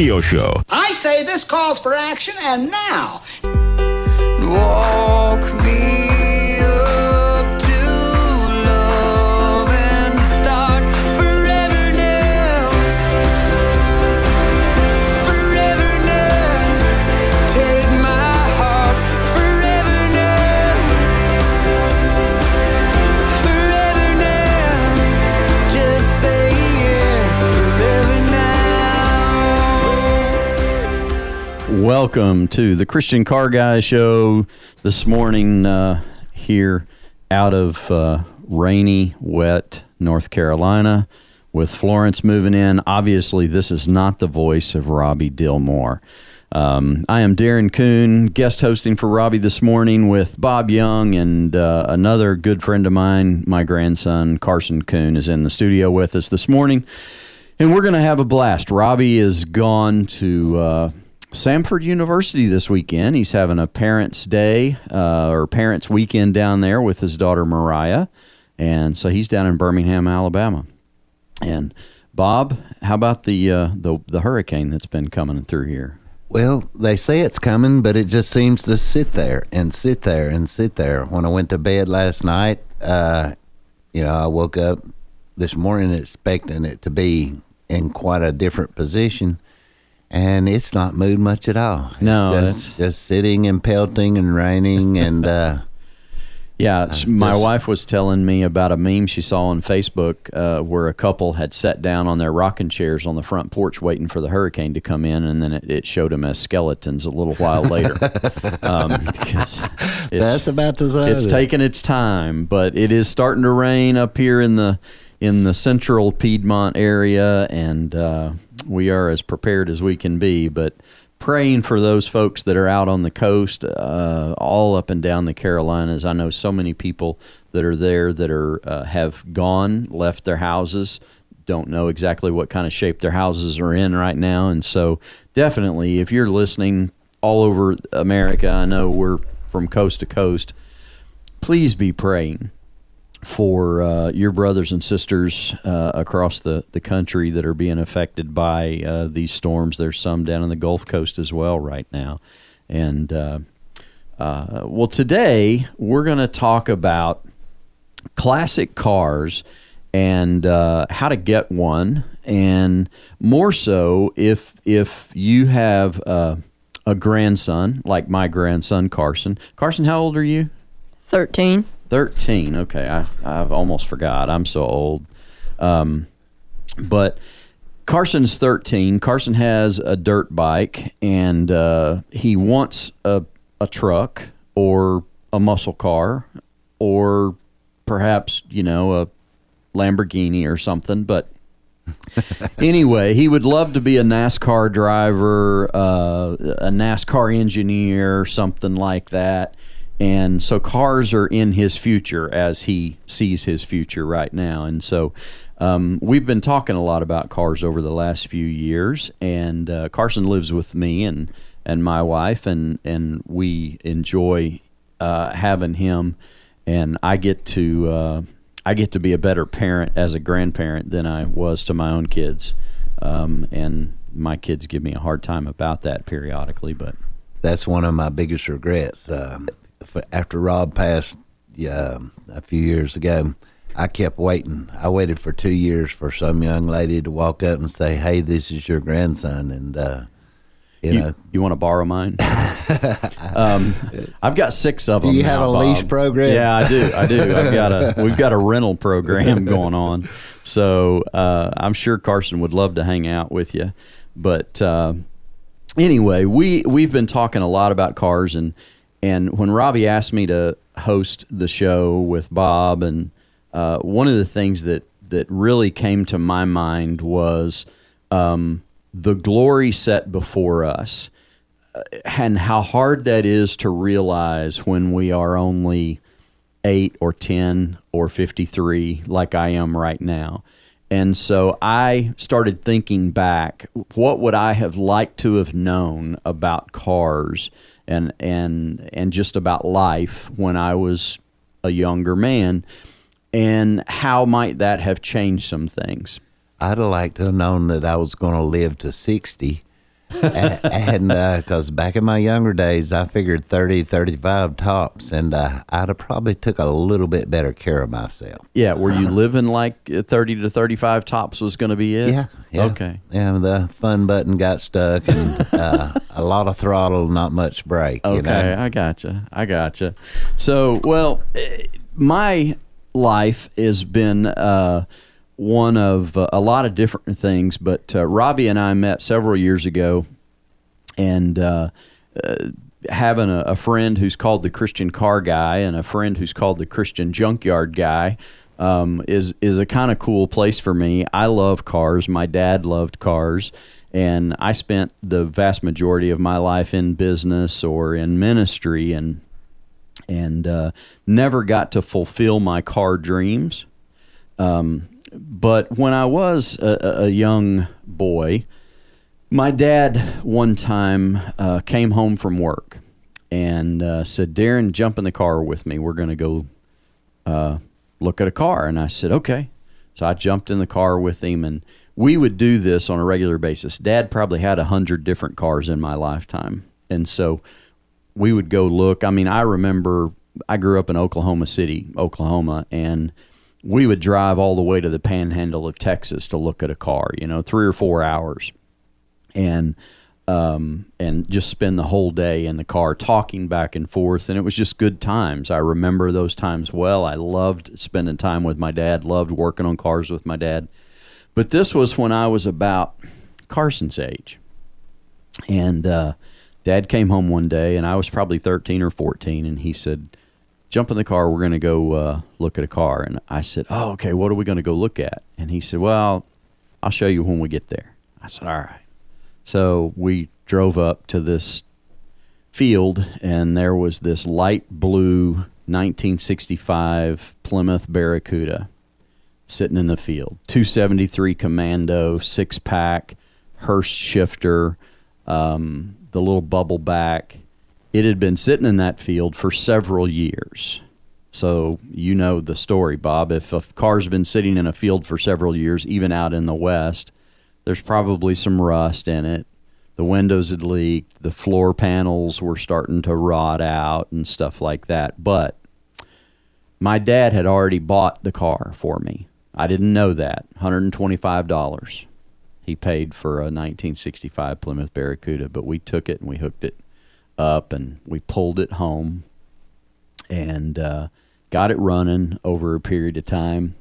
Radio show. I say this calls for action, and now. Welcome to the Christian Car Guy Show this morning uh, here out of uh, rainy, wet North Carolina with Florence moving in. Obviously, this is not the voice of Robbie Dilmore. Um, I am Darren Coon, guest hosting for Robbie this morning with Bob Young and uh, another good friend of mine, my grandson Carson Coon, is in the studio with us this morning. And we're going to have a blast. Robbie is gone to uh, Samford University this weekend. He's having a Parents' Day uh, or Parents' Weekend down there with his daughter Mariah. And so he's down in Birmingham, Alabama. And Bob, how about the uh, the, the hurricane that's been coming through here? Well, they say it's coming, but it just seems to sit there and sit there and sit there. When I went to bed last night, uh, you know, I woke up this morning expecting it to be in quite a different position, and it's not moved much at all. It's No, just, just sitting and pelting and raining, and uh, Yeah, it's- my wife was telling me about a meme she saw on Facebook uh, where a couple had sat down on their rocking chairs on the front porch waiting for the hurricane to come in, and then it, it showed them as skeletons a little while later. um, it's, that's about the size. it's taking its time, but it is starting to rain up here in the in the central Piedmont area, and uh, we are as prepared as we can be. But praying for those folks that are out on the coast, uh, all up and down the Carolinas. I know so many people that are there that are uh, have gone, left their houses. Don't know exactly what kind of shape their houses are in right now, and so definitely, if you're listening all over America, I know we're from coast to coast please be praying for uh, your brothers and sisters uh, across the, the country that are being affected by uh, these storms. There's some down in the Gulf Coast as well right now. And uh, uh, well, today we're going to talk about classic cars and uh, how to get one, and more so if if you have a grandson like my grandson Carson. Carson, how old are you? 13. 13. Okay, I, I've almost forgot. I'm so old. Um, but Carson's 13. Carson has a dirt bike, and uh, he wants a, a truck or a muscle car or perhaps, you know, a Lamborghini or something. But anyway, he would love to be a NASCAR driver, uh, a NASCAR engineer, something like that. And so cars are in his future as he sees his future right now. And so um, we've been talking a lot about cars over the last few years. And uh, Carson lives with me and, and my wife, and, and we enjoy uh, having him. And I get to uh, I get to be a better parent as a grandparent than I was to my own kids. Um, and my kids give me a hard time about that periodically, but that's one of my biggest regrets. Um, after Rob passed uh, a few years ago, I kept waiting. I waited for two years for some young lady to walk up and say, "Hey, this is your grandson," and uh, you, you, know. you want to borrow mine? um, I've got six of Do them. you have a Bob. program? Yeah, I do. I do. I've got a. We've got a rental program going on, so uh, I'm sure Carson would love to hang out with you. But uh, anyway, we we've been talking a lot about cars, and and when Robbie asked me to host the show with Bob, and uh, one of the things that that really came to my mind was um, the glory set before us and how hard that is to realize when we are only eight or 10 or 53, like I am right now. And so I started thinking back, what would I have liked to have known about cars and, and, and just about life when I was a younger man? And how might that have changed some things? I'd have liked to have known that I was going to live to 60. And because back in my younger days, I figured 30, 35 tops, and uh, I'd have probably took a little bit better care of myself. Yeah, were you living like uh, 30 to 35 tops was going to be it? Yeah, yeah. Okay. Yeah, the fun button got stuck, and uh, a lot of throttle, not much brake. Okay, You know? I gotcha. I gotcha. So, well, eh, my life has been uh, one of uh, a lot of different things, but uh, Robbie and I met several years ago, and uh, uh, having a, a friend who's called the Christian Car Guy and a friend who's called the Christian Junkyard Guy. Um, is is a kind of cool place for me. I love cars. My dad loved cars, and I spent the vast majority of my life in business or in ministry, and and uh, never got to fulfill my car dreams. Um, but when I was a, a- young boy, my dad one time uh, came home from work and uh, said, "Darren, jump in the car with me. We're going to go uh, look at a car." And I said, "Okay." So I jumped in the car with him, and we would do this on a regular basis. Dad probably had a hundred different cars in my lifetime, and so we would go look. I mean, I remember I grew up in Oklahoma City, Oklahoma, and we would drive all the way to the panhandle of Texas to look at a car, you know, three or four hours. And um, and just spend the whole day in the car talking back and forth, and it was just good times. I remember those times well. I loved spending time with my dad, loved working on cars with my dad. But this was when I was about Carson's age, and uh, Dad came home one day, and I was probably thirteen or fourteen, and he said, "Jump in the car. We're going to go uh, look at a car." And I said, "Oh, okay. What are we going to go look at?" And he said, "Well, I'll show you when we get there." I said, "All right." So we drove up to this field, and there was this light blue 1965 Plymouth Barracuda sitting in the field. 273 Commando, six pack, Hurst shifter, um, the little bubble back. It had been sitting in that field for several years. So you know the story, Bob. If a car's been sitting in a field for several years, even out in the West, there's probably some rust in it. The windows had leaked. The floor panels were starting to rot out and stuff like that. But my dad had already bought the car for me. I didn't know that. $125 he paid for a 1965 Plymouth Barracuda, but we took it and we hooked it up and we pulled it home and uh, got it running over a period of time.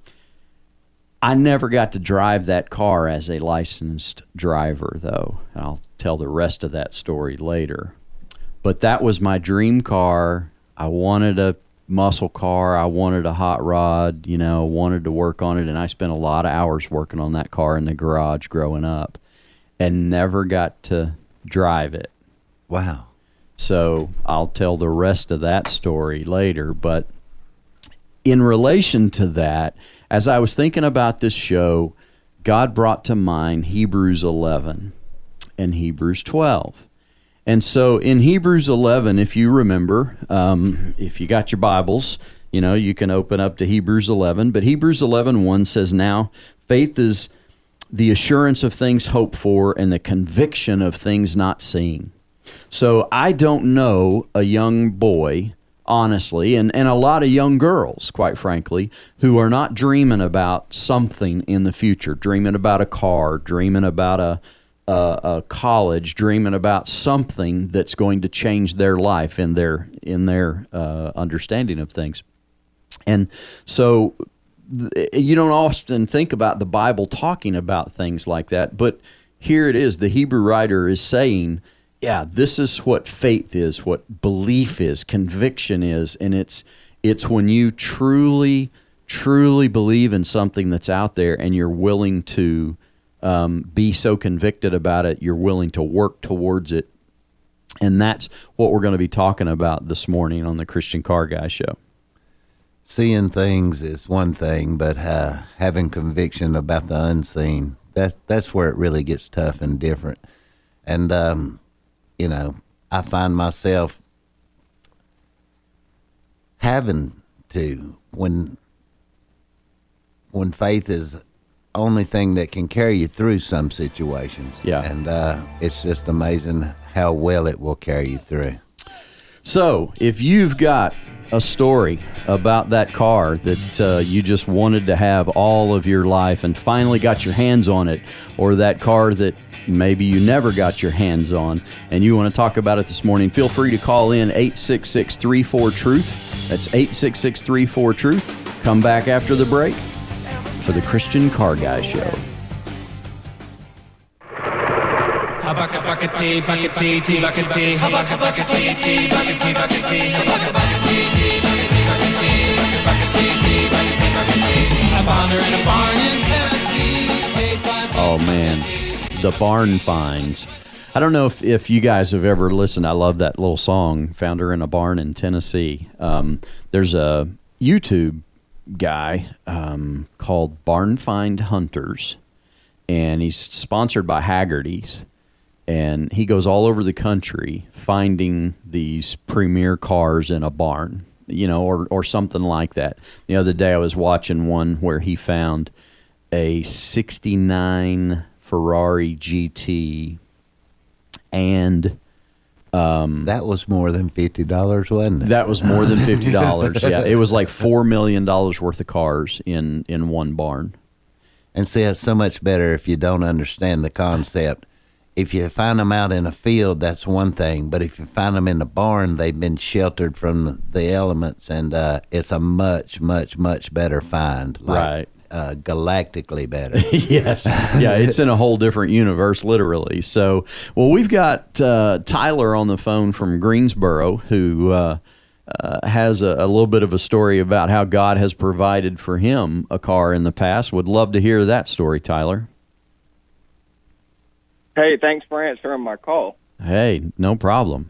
I never got to drive that car as a licensed driver, though. I'll tell the rest of that story later. But that was my dream car. I wanted a muscle car. I wanted a hot rod, you know, wanted to work on it. And I spent a lot of hours working on that car in the garage growing up and never got to drive it. Wow. So I'll tell the rest of that story later. But in relation to that, as I was thinking about this show, God brought to mind Hebrews 11 and Hebrews 12. And so in Hebrews 11, if you remember, um, if you got your Bibles, you know, you can open up to Hebrews 11. But Hebrews 11 1 says, Now faith is the assurance of things hoped for and the conviction of things not seen. So I don't know a young boy, honestly, and, and a lot of young girls, quite frankly, who are not dreaming about something in the future, dreaming about a car, dreaming about a, a, a college, dreaming about something that's going to change their life in their in their uh, understanding of things. And so you don't often think about the Bible talking about things like that, but here it is. The Hebrew writer is saying, yeah, this is what faith is, what belief is, conviction is, and it's it's when you truly, truly believe in something that's out there and you're willing to um, be so convicted about it, you're willing to work towards it. And that's what we're going to be talking about this morning on the Christian Car Guy Show. Seeing things is one thing, but uh, having conviction about the unseen, that, that's where it really gets tough and different. And, um, you know, I find myself having to when when faith is only thing that can carry you through some situations. Yeah. and uh, it's just amazing how well it will carry you through. So, if you've got a story about that car that uh, you just wanted to have all of your life and finally got your hands on it, or that car that maybe you never got your hands on, and you want to talk about it this morning, feel free to call in 866 34 Truth. That's 866 34 Truth. Come back after the break for the Christian Car Guy Show. Oh the barn finds. I don't know if, if you guys have ever listened. I love that little song, "Found Her in a Barn in Tennessee." Um, there's a YouTube guy um, called Barn Find Hunters, and he's sponsored by Hagerty's, and he goes all over the country finding these premier cars in a barn, you know, or or something like that. The other day, I was watching one where he found a '69 Ferrari GT and That was more than fifty dollars, wasn't it? that was more than fifty dollars. yeah, it was like four million dollars worth of cars in in one barn. And see, it's so much better if you don't understand the concept. If you find them out in a field, that's one thing. But if you find them in the barn, they've been sheltered from the elements, and uh, it's a much, much, much better find. Like, Right. Uh, galactically better. yes. Yeah, it's in a whole different universe, literally. So, well, we've got uh, Tyler on the phone from Greensboro who uh, uh, has a, a little bit of a story about how God has provided for him a car in the past. Would love to hear that story, Tyler. Hey, thanks for answering my call. Hey, no problem.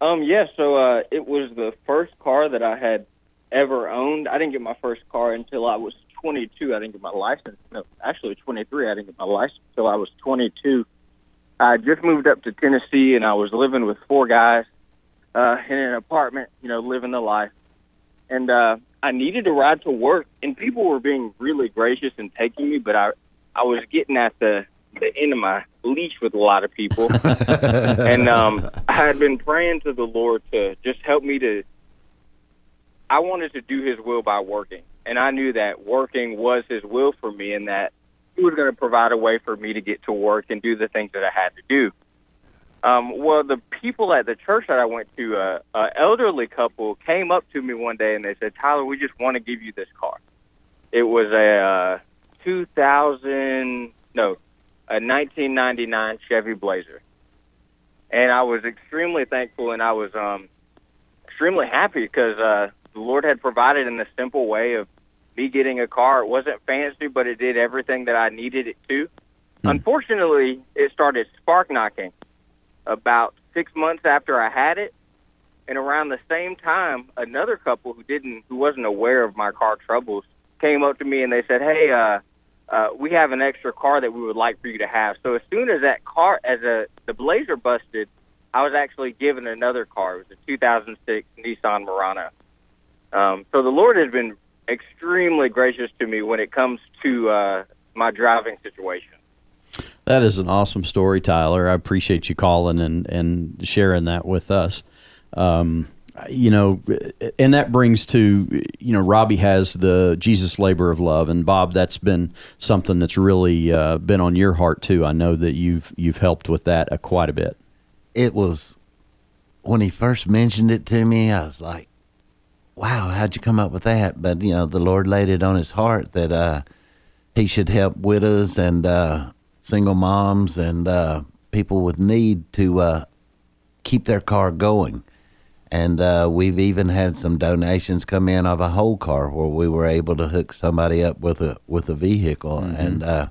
Um, yeah, so uh, it was the first car that I had ever owned. I didn't get my first car until I was 22. I didn't get my license. No, actually 23. I didn't get my license until I was 22. I just moved up to Tennessee, and I was living with four guys uh, in an apartment. You know, living the life. And uh, I needed a ride to work, and people were being really gracious and taking me, but I, I was getting at the the end of my leash with a lot of people. and um, I had been praying to the Lord to just help me to. I wanted to do His will by working, and I knew that working was His will for me, and that He was going to provide a way for me to get to work and do the things that I had to do. Um, well, the people at the church that I went to, uh, a elderly couple, came up to me one day and they said, "Tyler, we just want to give you this car." It was a uh, 2000, no, a 1999 Chevy Blazer, and I was extremely thankful and I was um, extremely happy because uh, the Lord had provided in a simple way of me getting a car. It wasn't fancy, but it did everything that I needed it to. Unfortunately, it started spark knocking about six months after I had it, and around the same time, another couple who didn't, who wasn't aware of my car troubles, came up to me and they said, "Hey, uh, uh, we have an extra car that we would like for you to have." So as soon as that car, as a the Blazer busted, I was actually given another car. It was a 2006 Nissan Murano. Um, so the Lord has been extremely gracious to me when it comes to uh, my driving situation. That is an awesome story, Tyler. I appreciate you calling and, and sharing that with us. Um, you know, and that brings to, you know, Robbie has the Jesus Labor of Love, and Bob, that's been something that's really uh, been on your heart too. I know that you've you've helped with that uh, quite a bit. it was when he first mentioned it to me, I was like, "Wow, how'd you come up with that?" But you know, the Lord laid it on his heart that uh, he should help widows and uh, single moms and uh, people with need to uh, keep their car going. And uh, we've even had some donations come in of a whole car where we were able to hook somebody up with a with a vehicle. And uh,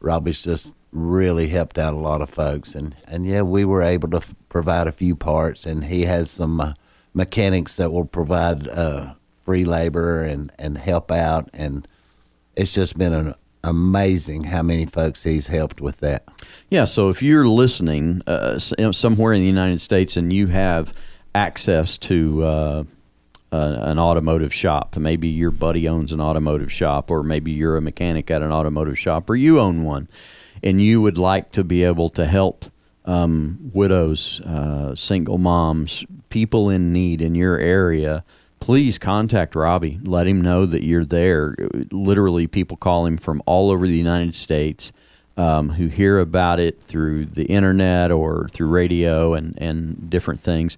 Robbie's just really helped out a lot of folks. And and yeah, we were able to f- provide a few parts. And he has some uh, mechanics that will provide uh, free labor and and help out. And it's just been an amazing how many folks he's helped with that. Yeah, so if you're listening uh, somewhere in the United States and you have access to uh, an automotive shop. Maybe your buddy owns an automotive shop, or maybe you're a mechanic at an automotive shop, or you own one, and you would like to be able to help um, widows, uh, single moms, people in need in your area, please contact Robbie. Let him know that you're there. Literally, people call him from all over the United States um, who hear about it through the internet or through radio and, and different things.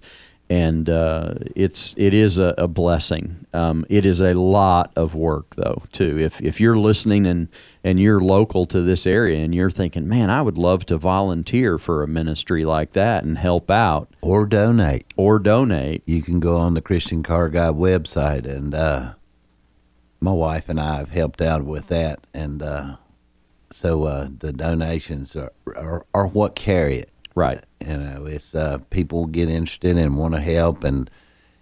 And uh, it's it is a, a blessing. Um, it is a lot of work, though, too. If if you're listening and and you're local to this area and you're thinking, man, I would love to volunteer for a ministry like that and help out Or donate. or donate. You can go on the Christian Car Guy website, and uh, my wife and I have helped out with that. And uh, so uh, the donations are, are, are what carry it. Right. You know, it's uh, people get interested and want to help, and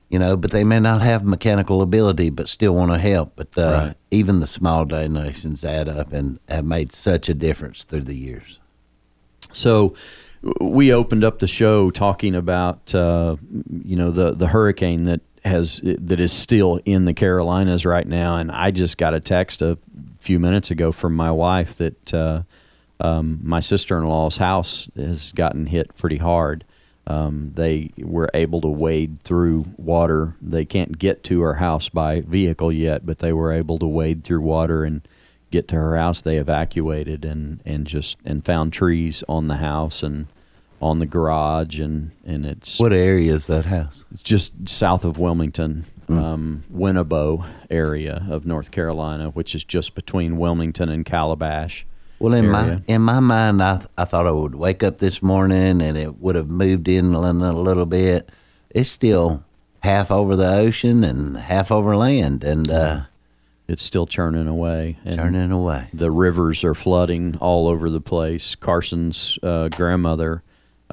you know, but they may not have mechanical ability, but still want to help. But uh, Right. even the small donations add up and have made such a difference through the years. So we opened up the show talking about uh, you know the the hurricane that has that is still in the Carolinas right now, and I just got a text a few minutes ago from my wife that uh, um, my sister in law's house has gotten hit pretty hard. Um, they were able to wade through water. They can't get to her house by vehicle yet, but they were able to wade through water and get to her house. They evacuated and, and just and found trees on the house and on the garage and and it's What area is that house? it's just south of Wilmington, um, Winnebago area of North Carolina, which is just between Wilmington and Calabash. Well, in my in my mind, I I thought I would wake up this morning and it would have moved inland a little bit. It's still half over the ocean and half over land, and uh, It's still churning away. And turning away. the rivers are flooding all over the place. Carson's uh, grandmother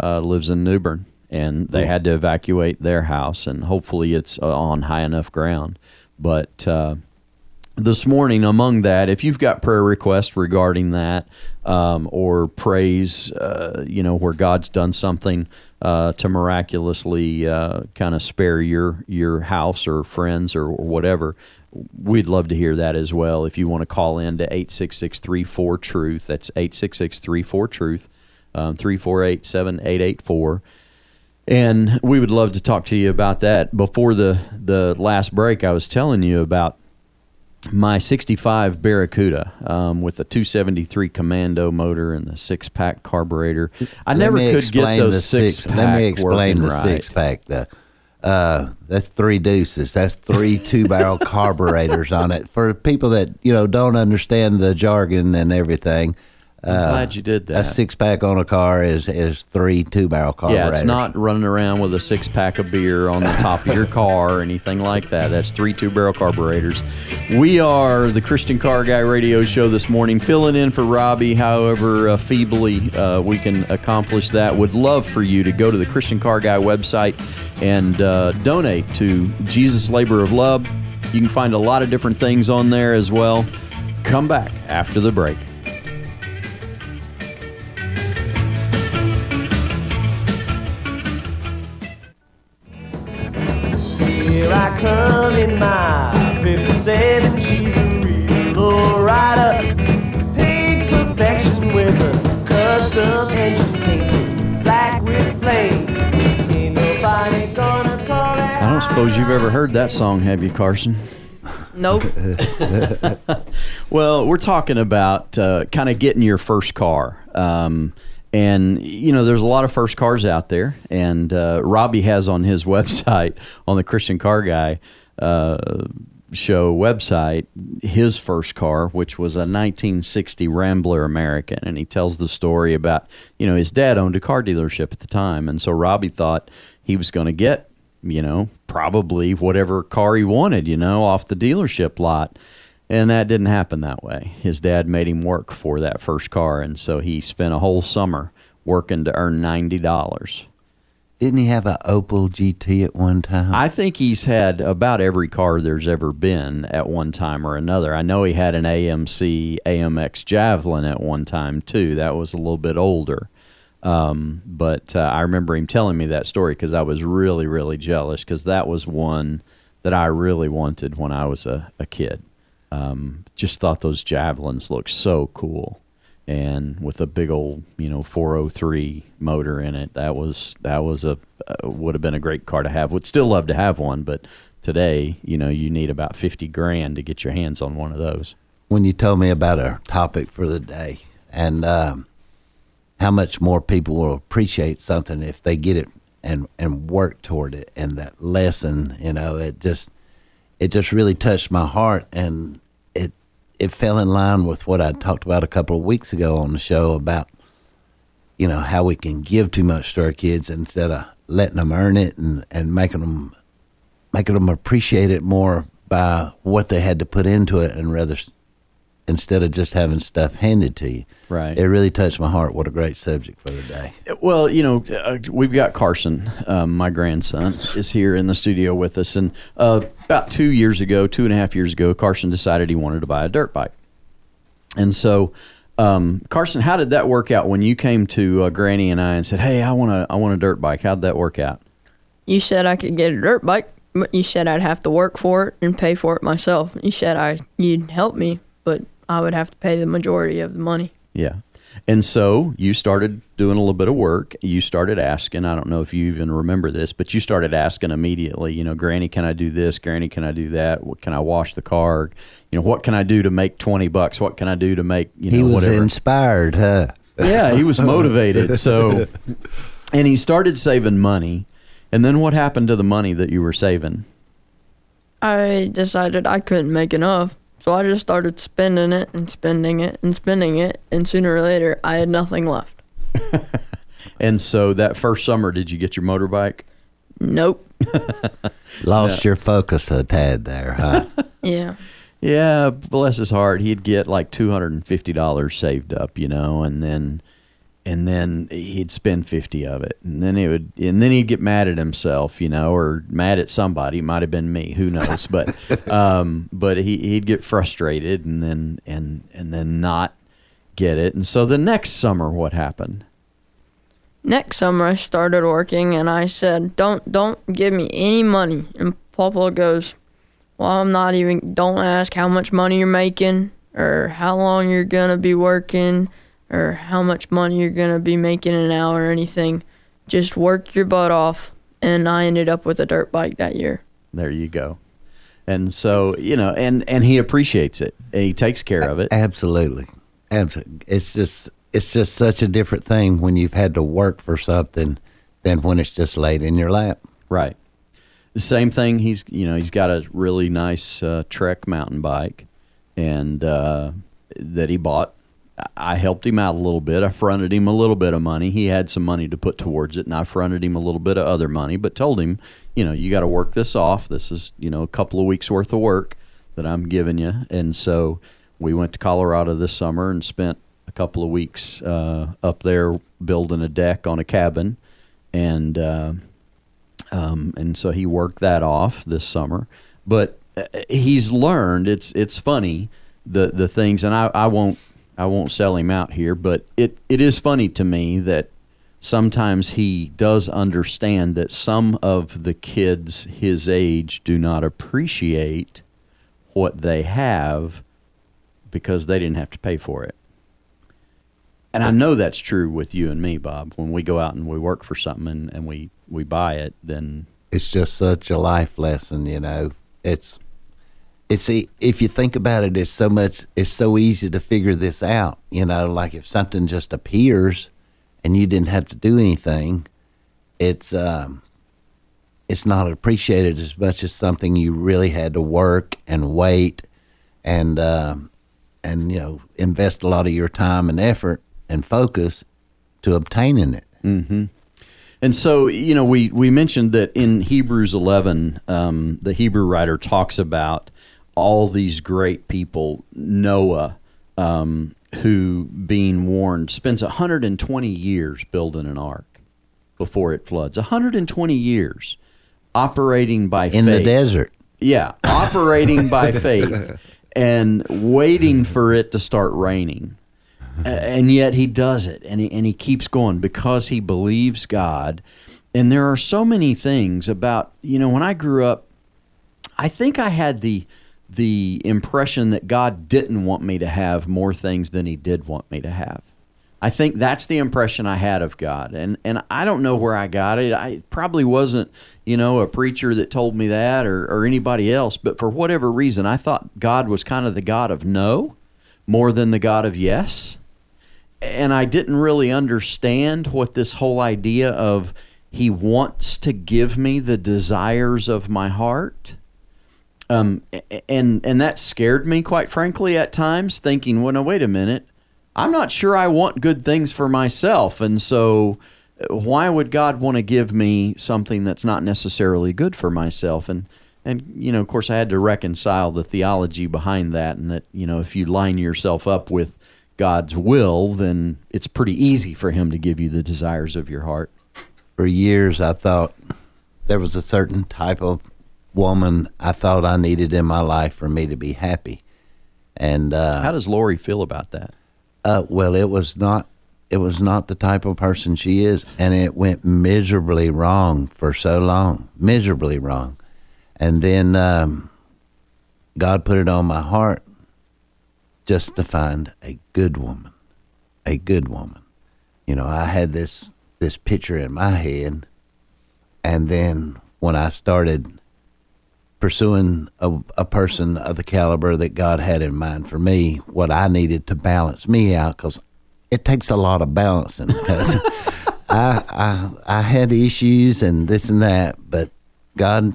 uh, lives in New Bern, and they had to evacuate their house, and hopefully it's uh, on high enough ground. But uh, this morning, among that, if you've got prayer requests regarding that, um, or praise, uh, you know, where God's done something uh, to miraculously uh, kind of spare your your house or friends or, or whatever, we'd love to hear that as well. If you want to call in to 866 34 Truth, that's 866 34 Truth, um, 348 7884. And we would love to talk to you about that. Before the, the last break, I was telling you about my 65 Barracuda um, with the 273 Commando motor and the six pack carburetor. I Let never could get those the six, six. pack Let me explain the right. six pack. The uh, that's three deuces. That's three two barrel carburetors on it. For people that you know don't understand the jargon and everything, I'm glad you did that. a six pack on a car is is three two barrel carburetors. Yeah, it's not running around with a six pack of beer on the top of your car or anything like that. That's three two barrel carburetors. We are the Christian Car Guy radio show this morning, filling in for Robbie, however uh, feebly uh, we can accomplish that. Would love for you to go to the Christian Car Guy website and uh, donate to Jesus Labor of Love. You can find a lot of different things on there as well. Come back after the break. That song, have you, Carson? Nope. Well, we're talking about uh, kind of getting your first car. Um, and, you know, there's a lot of first cars out there. And uh, Robbie has on his website, on the Christian Car Guy uh, show website, his first car, which was a 1960 Rambler American. And he tells the story about, you know, his dad owned a car dealership at the time. And so Robbie thought he was going to get, you know, probably whatever car he wanted, you know, off the dealership lot. And that didn't happen that way. His dad made him work for that first car, and so he spent a whole summer working to earn ninety dollars. Didn't he have an Opel GT at one time? I think he's had about every car there's ever been at one time or another. I know he had an AMC AMX Javelin at one time too. That was a little bit older. Um, but uh, I remember him telling me that story because I was really, really jealous because that was one that I really wanted when I was a, a kid. Um, just thought those javelins looked so cool, and with a big old you know 403 motor in it, that was that was a uh, would have been a great car to have. Would still love to have one, but today you know you need about 50 grand to get your hands on one of those. when you told me about our topic for the day and um, how much more people will appreciate something if they get it and and work toward it and that lesson you know it just it just really touched my heart and it it fell in line with what I talked about a couple of weeks ago on the show about you know how we can give too much to our kids instead of letting them earn it and and making them making them appreciate it more by what they had to put into it and rather instead of just having stuff handed to you. Right. It really touched my heart. What a great subject for the day. Well, you know, uh, we've got Carson, um, my grandson, is here in the studio with us. And uh, about two years ago, two and a half years ago, Carson decided he wanted to buy a dirt bike. And so, um, Carson, how did that work out when you came to uh, Granny and I and said, "Hey, I want a, I want a dirt bike"? How'd that work out? You said I could get a dirt bike, but you said I'd have to work for it and pay for it myself. You said I you'd help me, but I would have to pay the majority of the money. Yeah. And so you started doing a little bit of work. You started asking. I don't know if you even remember this, but you started asking immediately. You know, Granny, can I do this? Granny, can I do that? What can I wash the car? You know, what can I do to make twenty bucks? What can I do to make you know he was whatever? inspired, huh? yeah, he was motivated. So, and he started saving money. And then what happened to the money that you were saving? I decided I couldn't make enough, so I just started spending it and spending it and spending it, and sooner or later I had nothing left. And so that first summer, did you get your motorbike? Nope. Lost your focus a tad there, huh? Yeah. Yeah, bless his heart, he'd get like two hundred and fifty dollars saved up, you know, and then and then he'd spend fifty of it, and then it would, and then he'd get mad at himself, you know, or mad at somebody. It might have been me, who knows? But um, but he he'd get frustrated, and then and and then not get it, and so the next summer, what happened? Next summer I started working and I said, "Don't don't give me any money." And Papa goes, "Well, I'm not even don't ask how much money you're making or how long you're going to be working or how much money you're going to be making an hour or anything. Just work your butt off." And I ended up with a dirt bike that year. There you go. And so you know, and and he appreciates it, and he takes care of it. Absolutely. Absolutely. It's just it's just such a different thing when you've had to work for something than when it's just laid in your lap. Right. The same thing. He's you know he's got a really nice uh, Trek mountain bike, and uh, that he bought. I helped him out a little bit. I fronted him a little bit of money. He had some money to put towards it, and I fronted him a little bit of other money. But told him, you know, you got to work this off. This is you know a couple of weeks worth of work that I'm giving you, and so we went to Colorado this summer and spent a couple of weeks uh, up there building a deck on a cabin, and. Uh, um, and so he worked that off this summer. But uh, he's learned. It's it's funny the the things, and I, I won't I won't sell him out here, but it, it is funny to me that sometimes he does understand that some of the kids his age do not appreciate what they have because they didn't have to pay for it. And I know that's true with you and me, Bob. When we go out and we work for something and, and we, we buy it, then It's just such a life lesson, you know. It's it's if you think about it, it's so much. It's so easy to figure this out, you know. Like if something just appears and you didn't have to do anything, it's um, it's not appreciated as much as something you really had to work and wait and um, and you know invest a lot of your time and effort and focus to obtaining it. And so, you know, we, we mentioned that in Hebrews 11, um, the Hebrew writer talks about all these great people, Noah, um, who, being warned, spends 120 years building an ark before it floods. 120 years operating by faith. In faith. the desert, Yeah, operating by faith and waiting for it to start raining. And yet he does it and he, and he keeps going because he believes God. And there are so many things about, you know, when I grew up, I think I had the the impression that God didn't want me to have more things than He did want me to have. I think that's the impression I had of God, and and I don't know where I got it. I probably wasn't you know a preacher that told me that or or anybody else, but for whatever reason, I thought God was kind of the God of no more than the God of yes, and I didn't really understand what this whole idea of He wants to give me the desires of my heart um, and and that scared me quite frankly at times thinking well no wait a minute. I'm not sure i want good things for myself and so uh, why would god want to give me something that's not necessarily good for myself? And and you know of course i had to reconcile the theology behind that and that you know if you line yourself up with god's will then it's pretty easy for him to give you the desires of your heart. For years, I thought there was a certain type of woman I thought I needed in my life for me to be happy. And uh, how does lori feel about that Uh, well, it was not. It was not the type of person she is, and it went miserably wrong for so long, miserably wrong. And then um, God put it on my heart just to find a good woman, a good woman. You know, I had this this picture in my head, and then when I started pursuing a, a person of the caliber that God had in mind for me, what I needed to balance me out, because it takes a lot of balancing. Because I, I I had issues and this and that, but God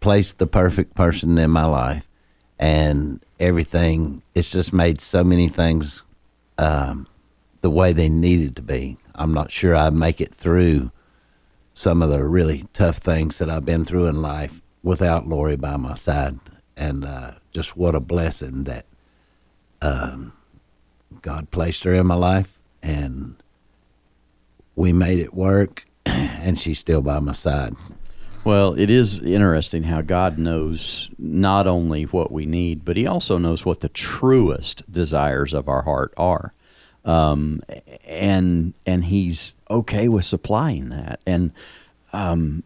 placed the perfect person in my life, and everything. It's just made so many things um, the way they needed to be. I'm not sure I'd make it through some of the really tough things that I've been through in life without Lori by my side. And uh, just what a blessing that um, God placed her in my life, and we made it work, and she's still by my side. Well, it is interesting how God knows not only what we need, but He also knows what the truest desires of our heart are, um, and and He's okay with supplying that. And um,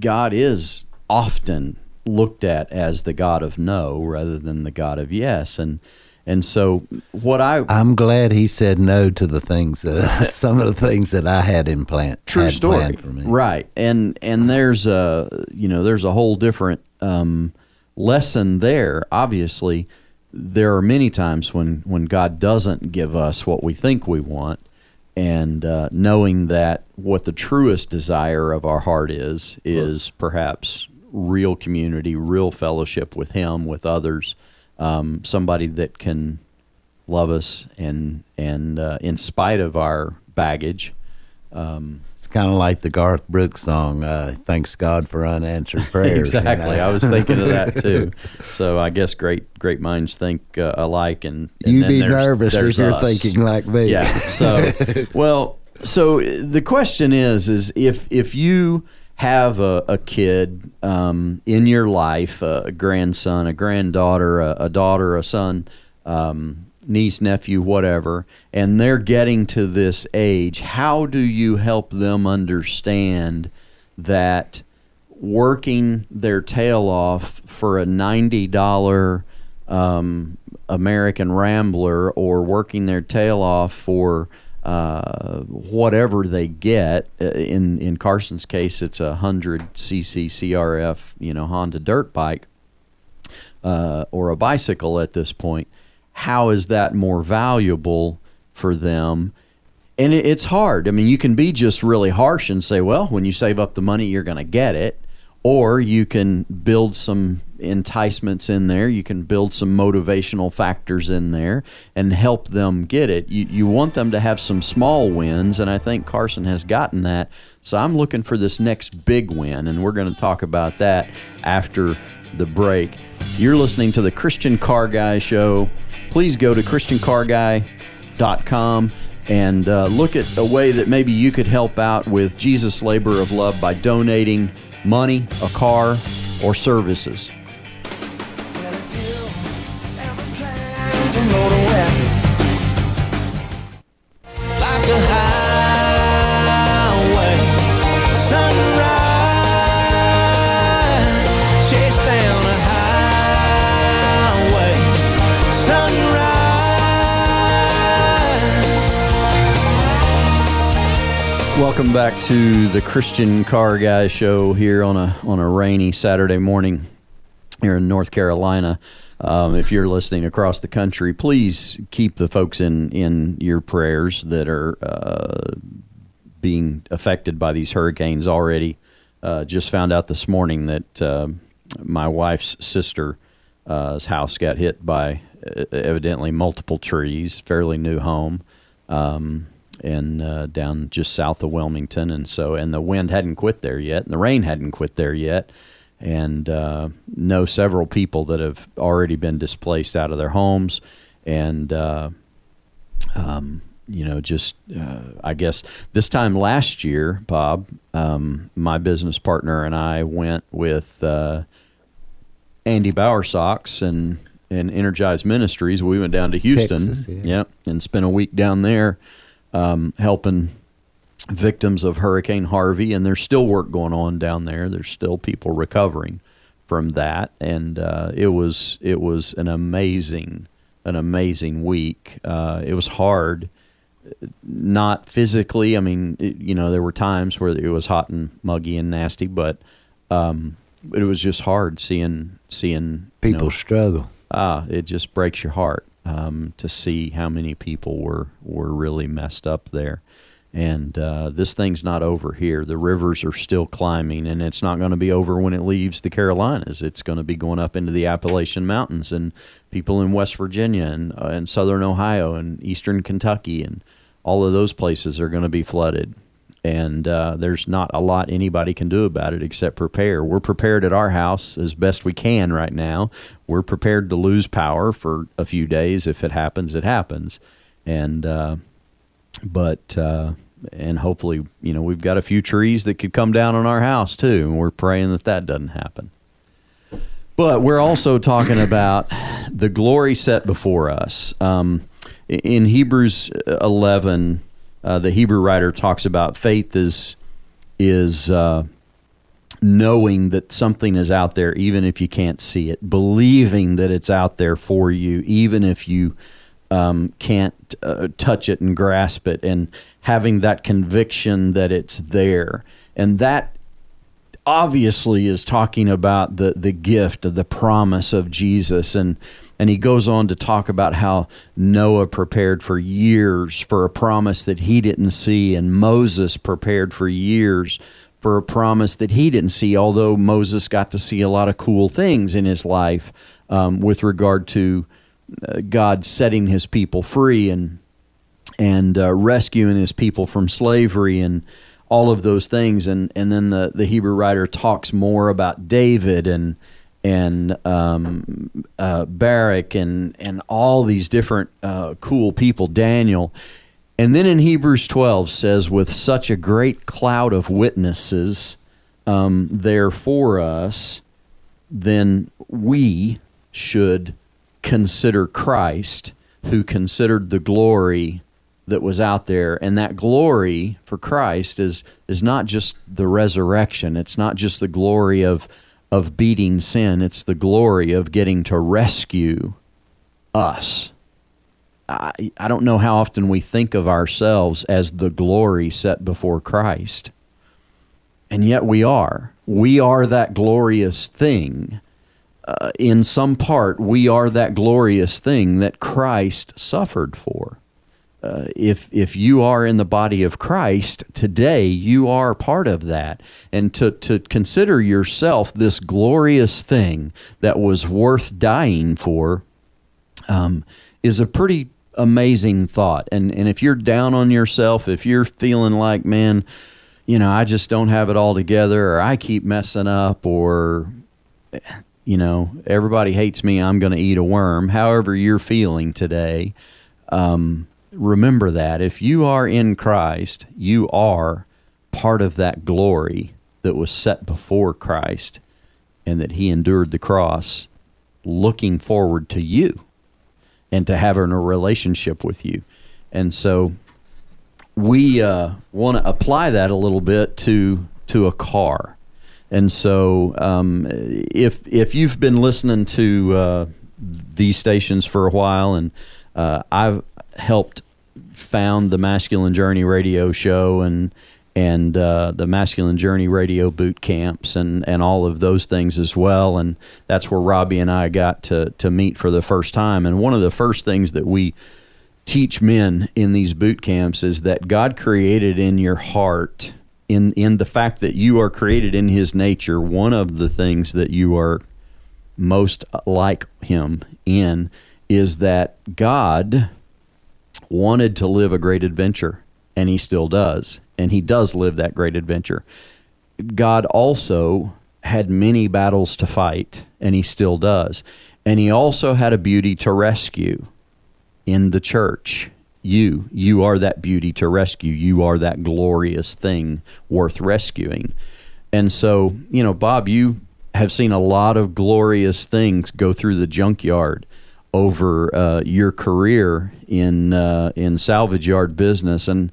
God is often looked at as the God of no rather than the God of yes, and and so what I I'm glad he said no to the things that some of the things that I had in plan. true had story. planned for me. right. And and there's a you know there's a whole different um, lesson there. Obviously there are many times when when god doesn't give us what we think we want. And uh, knowing that what the truest desire of our heart is is perhaps real community real fellowship with him with others um, somebody that can love us and and uh, in spite of our baggage um, It's kind of like the Garth Brooks song, uh, "Thanks God for Unanswered Prayers." exactly. I was thinking of that too. So I guess great great minds think uh, alike, and, and You then be there's- nervous there's if you're us. thinking like me. Yeah. So well, so the question is, is if if you have a, a kid um, in your life, a grandson, a granddaughter, a, a daughter, a son, um, niece, nephew, whatever, and they're getting to this age, how do you help them understand that working their tail off for a ninety dollar um, American Rambler or working their tail off for uh, whatever they get. Uh, In in Carson's case, it's a hundred cc CRF, you know, Honda dirt bike uh, or a bicycle at this point. How is that more valuable for them? And it, it's hard. I mean, you can be just really harsh and say, well, when you save up the money, you're going to get it. Or you can build some enticements in there. You can build some motivational factors in there and help them get it. You, you want them to have some small wins, and I think Carson has gotten that. So I'm looking for this next big win, and we're going to talk about that after the break. You're listening to the Christian Car Guy Show. Please go to ChristianCarGuy.com and uh, look at a way that maybe you could help out with Jesus' labor of love by donating money, a car, or services. Welcome back to the Christian Car Guy Show here on a on a rainy Saturday morning here in North Carolina. Um, if you're listening across the country, please keep the folks in in your prayers that are uh, being affected by these hurricanes already. Uh, just found out this morning that uh, my wife's sister's house got hit by uh, evidently multiple trees, fairly new home. Um, and uh, down just south of Wilmington, and so and the wind hadn't quit there yet, and the rain hadn't quit there yet, and uh, know several people that have already been displaced out of their homes, and uh, um, you know, just uh, I guess this time last year, Bob, um, my business partner and I went with uh, Andy Bowersox and and Energized Ministries. We went down to Houston, Texas, yeah. yep, and spent a week down there um, helping victims of Hurricane Harvey, and there's still work going on down there. There's still people recovering from that, and uh, it was it was an amazing an amazing week. Uh, it was hard, not physically. I mean, it, you know, there were times where it was hot and muggy and nasty, but um, it was just hard seeing seeing you People know, struggle. ah, it just breaks your heart um, to see how many people were were really messed up there. And uh, this thing's not over here. The rivers are still climbing, and it's not going to be over when it leaves the Carolinas. It's going to be going up into the Appalachian Mountains, and people in West Virginia and, uh, and Southern Ohio and Eastern Kentucky and all of those places are going to be flooded. And uh, there's not a lot anybody can do about it except prepare. We're prepared at our house as best we can right now. We're prepared to lose power for a few days. If it happens, it happens. And uh, but uh, and hopefully, you know, we've got a few trees that could come down on our house too, and we're praying that that doesn't happen. But we're also talking about the glory set before us. Um, in Hebrews 11, uh, the Hebrew writer talks about faith is is uh, knowing that something is out there, even if you can't see it, believing that it's out there for you, even if you um, can't uh, touch it and grasp it, and having that conviction that it's there. And that obviously is talking about the, the gift of the promise of Jesus. And, and he goes on to talk about how Noah prepared for years for a promise that he didn't see, and Moses prepared for years for a promise that he didn't see, although Moses got to see a lot of cool things in his life um, with regard to uh, God setting his people free and and uh, rescuing his people from slavery and all of those things. And and then the the Hebrew writer talks more about David and and um, uh, Barak and and all these different uh, cool people, Daniel. And then in Hebrews 12 says, with such a great cloud of witnesses um, there for us, then we should consider Christ, who considered the glory that was out there. And that glory for Christ is is not just the resurrection. It's not just the glory of of beating sin. It's the glory of getting to rescue us. I, I don't know how often we think of ourselves as the glory set before Christ. And yet we are. We are that glorious thing. Uh, in some part, we are that glorious thing that Christ suffered for. Uh, if if you are in the body of Christ today, you are part of that, and to to consider yourself this glorious thing that was worth dying for, um, is a pretty amazing thought. And and if you're down on yourself, if you're feeling like man, you know, I just don't have it all together, or I keep messing up, or you know, everybody hates me, I'm going to eat a worm. However, you're feeling today, um, remember that if you are in Christ, you are part of that glory that was set before Christ and that he endured the cross looking forward to you and to having a relationship with you. And so we uh, want to apply that a little bit to to a car. And so, um, if if you've been listening to uh, these stations for a while, and uh, I've helped found the Masculine Journey radio show, and and uh, the Masculine Journey radio boot camps and, and all of those things as well. And that's where Robbie and I got to, to meet for the first time. And one of the first things that we teach men in these boot camps is that God created in your heart, in, in the fact that you are created in His nature, one of the things that you are most like Him in is that God wanted to live a great adventure, and He still does and he does live that great adventure. God also had many battles to fight, and he still does. And he also had a beauty to rescue in the church. You, you are that beauty to rescue. You are that glorious thing worth rescuing. And so, you know, Bob, you have seen a lot of glorious things go through the junkyard over uh, your career in uh, in salvage yard business, and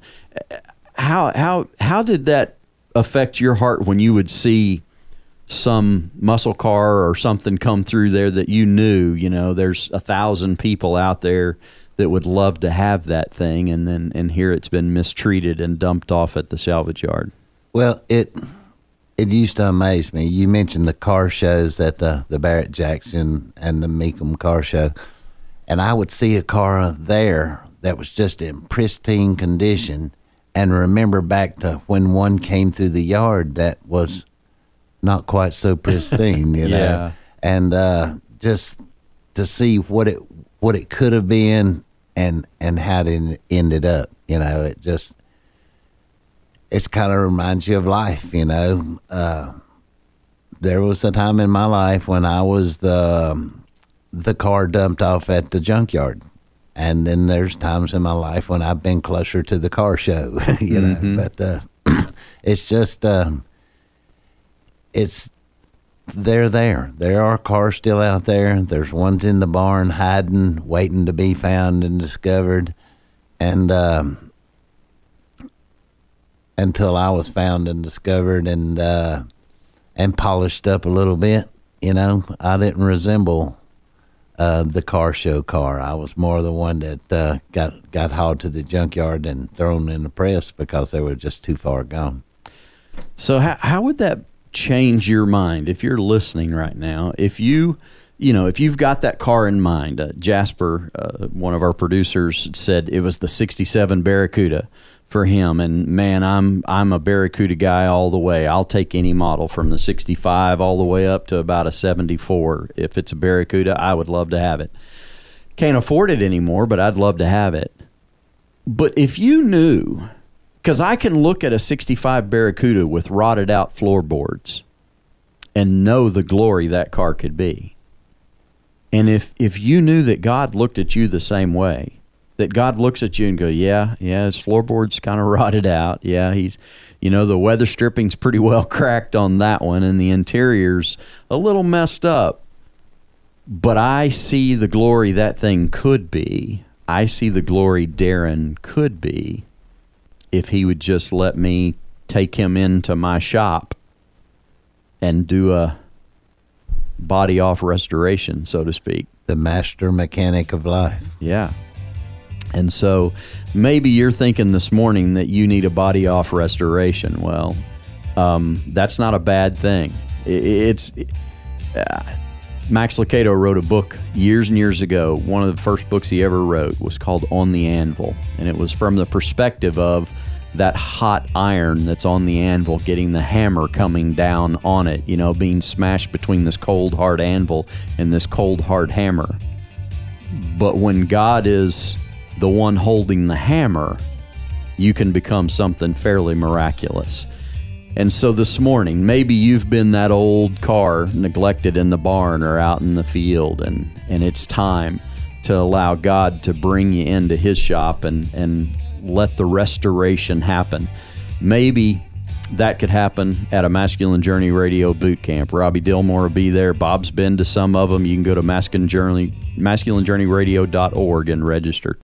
how how how did that affect your heart when you would see some muscle car or something come through there that you knew you know there's a thousand people out there that would love to have that thing and then and here it's been mistreated and dumped off at the salvage yard? Well, it it used to amaze me. You mentioned the car shows at the the Barrett Jackson and the Mecum car show, and I would see a car there that was just in pristine condition, and remember back to when one came through the yard that was not quite so pristine, you know, and uh, just to see what it what it could have been and and how it ended up, you know, it just it's kind of reminds you of life, you know. Uh, there was a time in my life when I was the the car dumped off at the junkyard, and then there's times in my life when I've been closer to the car show, you know. But uh, it's just uh, it's they're there. There are cars still out there. There's ones in the barn hiding, waiting to be found and discovered, and. Um, until I was found and discovered and uh, and polished up a little bit. You know, I didn't resemble uh, the car show car. I was more the one that uh, got got hauled to the junkyard and thrown in the press because they were just too far gone. So how how would that change your mind if you're listening right now? If you you know, if you've got that car in mind, uh, Jasper, uh, one of our producers, said it was the '67 Barracuda for him, and man, I'm I'm a Barracuda guy all the way. I'll take any model from the '65 all the way up to about a '74. If it's a Barracuda, I would love to have it. Can't afford it anymore, but I'd love to have it. But if you knew because I can look at a 65 Barracuda with rotted out floorboards and know the glory that car could be. And if, if you knew that God looked at you the same way, that God looks at you and go, yeah, yeah, his floorboard's kind of rotted out. Yeah, he's, you know, the weather stripping's pretty well cracked on that one, and the interior's a little messed up. But I see the glory that thing could be. I see the glory Darren could be if he would just let me take him into my shop and do a body off restoration, so to speak. The master mechanic of life. Yeah. And so maybe you're thinking this morning that you need a body off restoration. Well, um, that's not a bad thing. It's uh, Max Lucado wrote a book years and years ago. One of the first books he ever wrote was called On the Anvil, and it was from the perspective of that hot iron that's on the anvil getting the hammer coming down on it, you know, being smashed between this cold hard anvil and this cold hard hammer. But when God is the one holding the hammer, you can become something fairly miraculous. And so this morning, maybe you've been that old car neglected in the barn or out in the field, and, and it's time to allow God to bring you into His shop and, and let the restoration happen. Maybe that could happen at a Masculine Journey Radio boot camp. Robbie Dilmore will be there. Bob's been to some of them. You can go to masculinejourney, masculinejourneyradio.org and register.